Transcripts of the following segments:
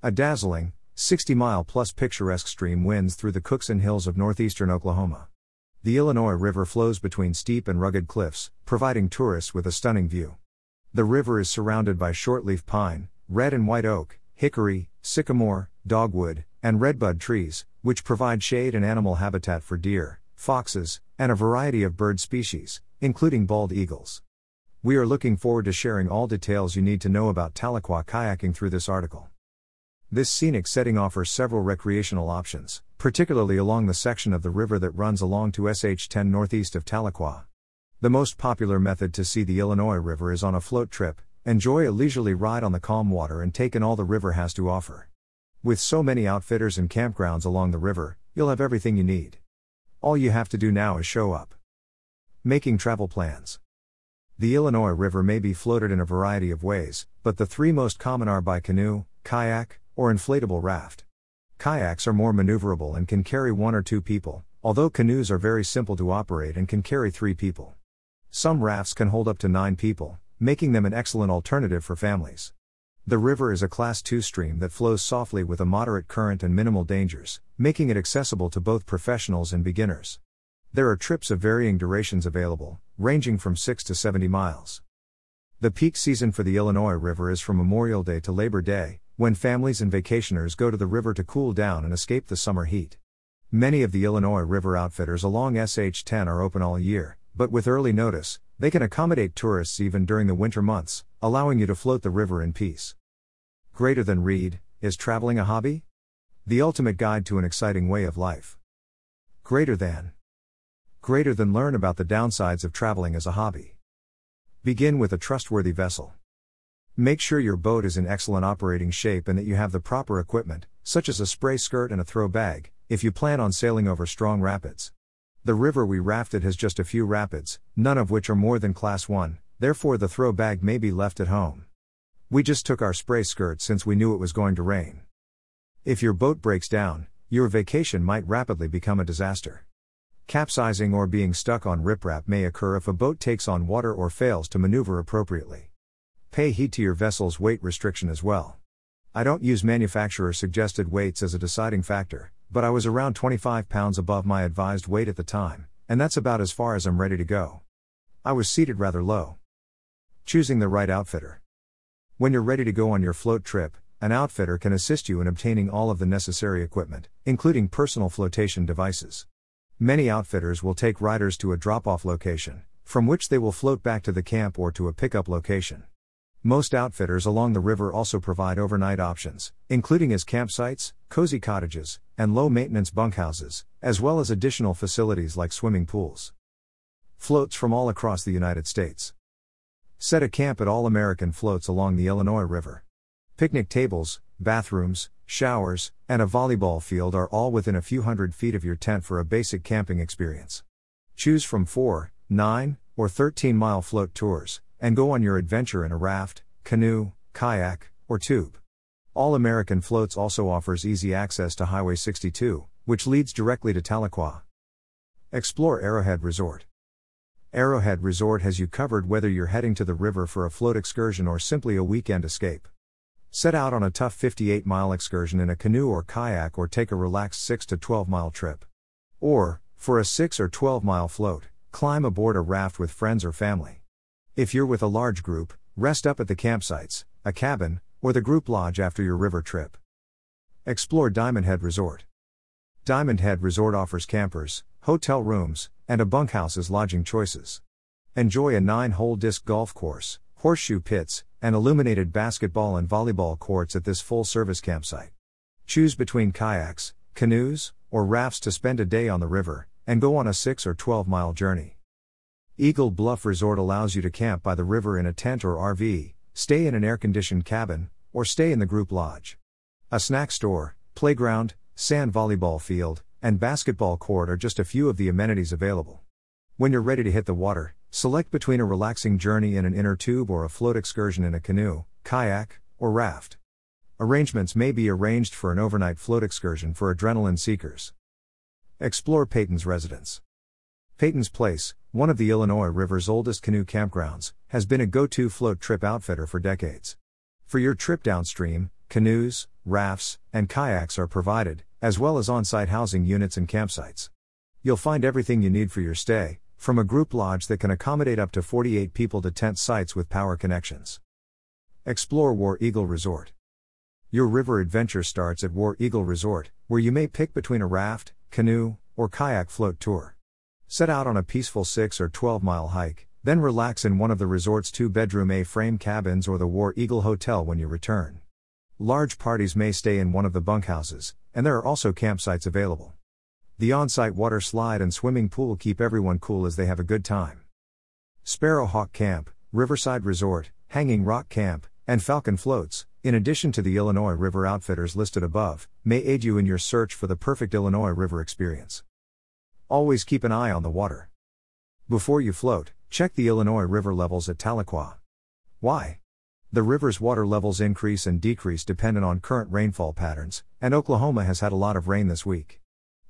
A dazzling, 60 mile plus picturesque stream winds through the Cookson Hills of northeastern Oklahoma. The Illinois River flows between steep and rugged cliffs, providing tourists with a stunning view. The river is surrounded by shortleaf pine, red and white oak, hickory, sycamore, dogwood, and redbud trees, which provide shade and animal habitat for deer, foxes, and a variety of bird species, including bald eagles. We are looking forward to sharing all details you need to know about Tahlequah kayaking through this article. This scenic setting offers several recreational options, particularly along the section of the river that runs along to SH 10 northeast of Tahlequah. The most popular method to see the Illinois River is on a float trip, enjoy a leisurely ride on the calm water and take in all the river has to offer. With so many outfitters and campgrounds along the river, you'll have everything you need. All you have to do now is show up. Making travel plans. The Illinois River may be floated in a variety of ways, but the three most common are by canoe, kayak, or inflatable raft. Kayaks are more maneuverable and can carry one or two people, although canoes are very simple to operate and can carry three people. Some rafts can hold up to nine people, making them an excellent alternative for families. The river is a Class 2 stream that flows softly with a moderate current and minimal dangers, making it accessible to both professionals and beginners. There are trips of varying durations available, ranging from 6 to 70 miles. The peak season for the Illinois River is from Memorial Day to Labor Day, when families and vacationers go to the river to cool down and escape the summer heat. Many of the Illinois River outfitters along SH 10 are open all year, but with early notice, they can accommodate tourists even during the winter months, allowing you to float the river in peace. Greater than read, is traveling a hobby? The ultimate guide to an exciting way of life. Greater than. Greater than learn about the downsides of traveling as a hobby. Begin with a trustworthy vessel. Make sure your boat is in excellent operating shape and that you have the proper equipment, such as a spray skirt and a throw bag, if you plan on sailing over strong rapids. The river we rafted has just a few rapids, none of which are more than class 1, therefore the throw bag may be left at home. We just took our spray skirt since we knew it was going to rain. If your boat breaks down, your vacation might rapidly become a disaster. Capsizing or being stuck on riprap may occur if a boat takes on water or fails to maneuver appropriately. Pay heed to your vessel's weight restriction as well. I don't use manufacturer suggested weights as a deciding factor, but I was around 25 pounds above my advised weight at the time, and that's about as far as I'm ready to go. I was seated rather low. Choosing the right outfitter. When you're ready to go on your float trip, an outfitter can assist you in obtaining all of the necessary equipment, including personal flotation devices. Many outfitters will take riders to a drop off location, from which they will float back to the camp or to a pickup location. Most outfitters along the river also provide overnight options, including as campsites, cozy cottages, and low maintenance bunkhouses, as well as additional facilities like swimming pools. Floats from all across the United States. Set a camp at All American Floats along the Illinois River. Picnic tables, bathrooms, showers, and a volleyball field are all within a few hundred feet of your tent for a basic camping experience. Choose from 4, 9, or 13 mile float tours, and go on your adventure in a raft, canoe, kayak, or tube. All American Floats also offers easy access to Highway 62, which leads directly to Tahlequah. Explore Arrowhead Resort. Arrowhead Resort has you covered whether you're heading to the river for a float excursion or simply a weekend escape. Set out on a tough 58 mile excursion in a canoe or kayak or take a relaxed 6 to 12 mile trip. Or, for a 6 or 12 mile float, climb aboard a raft with friends or family. If you're with a large group, rest up at the campsites, a cabin, or the group lodge after your river trip. Explore Diamond Head Resort. Diamond Head Resort offers campers, hotel rooms, and a bunkhouse as lodging choices. Enjoy a nine hole disc golf course, horseshoe pits, and illuminated basketball and volleyball courts at this full service campsite. Choose between kayaks, canoes, or rafts to spend a day on the river, and go on a 6 or 12 mile journey. Eagle Bluff Resort allows you to camp by the river in a tent or RV, stay in an air conditioned cabin, or stay in the group lodge. A snack store, playground, sand volleyball field, and basketball court are just a few of the amenities available. When you're ready to hit the water, select between a relaxing journey in an inner tube or a float excursion in a canoe, kayak, or raft. Arrangements may be arranged for an overnight float excursion for adrenaline seekers. Explore Peyton's residence. Peyton's Place, one of the Illinois River's oldest canoe campgrounds, has been a go to float trip outfitter for decades. For your trip downstream, canoes, rafts, and kayaks are provided, as well as on site housing units and campsites. You'll find everything you need for your stay, from a group lodge that can accommodate up to 48 people to tent sites with power connections. Explore War Eagle Resort. Your river adventure starts at War Eagle Resort, where you may pick between a raft, canoe, or kayak float tour. Set out on a peaceful 6 or 12 mile hike, then relax in one of the resort's two bedroom A frame cabins or the War Eagle Hotel when you return. Large parties may stay in one of the bunkhouses, and there are also campsites available. The on site water slide and swimming pool keep everyone cool as they have a good time. Sparrowhawk Camp, Riverside Resort, Hanging Rock Camp, and Falcon Floats, in addition to the Illinois River outfitters listed above, may aid you in your search for the perfect Illinois River experience. Always keep an eye on the water. Before you float, check the Illinois River levels at Tahlequah. Why? The river's water levels increase and decrease dependent on current rainfall patterns, and Oklahoma has had a lot of rain this week.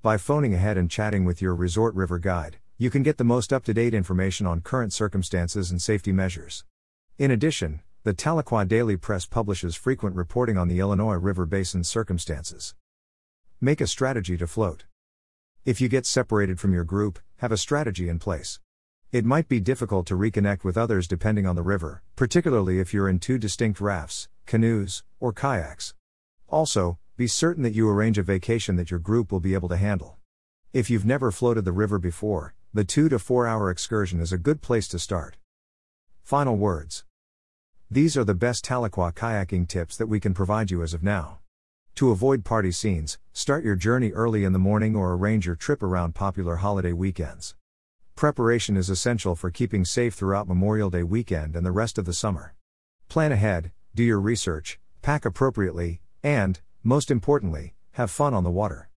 By phoning ahead and chatting with your resort river guide, you can get the most up to date information on current circumstances and safety measures. In addition, the Tahlequah Daily Press publishes frequent reporting on the Illinois River Basin circumstances. Make a strategy to float. If you get separated from your group, have a strategy in place. It might be difficult to reconnect with others depending on the river, particularly if you're in two distinct rafts, canoes, or kayaks. Also, be certain that you arrange a vacation that your group will be able to handle. If you've never floated the river before, the 2 to 4 hour excursion is a good place to start. Final words. These are the best Tahlequah kayaking tips that we can provide you as of now. To avoid party scenes, start your journey early in the morning or arrange your trip around popular holiday weekends. Preparation is essential for keeping safe throughout Memorial Day weekend and the rest of the summer. Plan ahead, do your research, pack appropriately, and, most importantly, have fun on the water.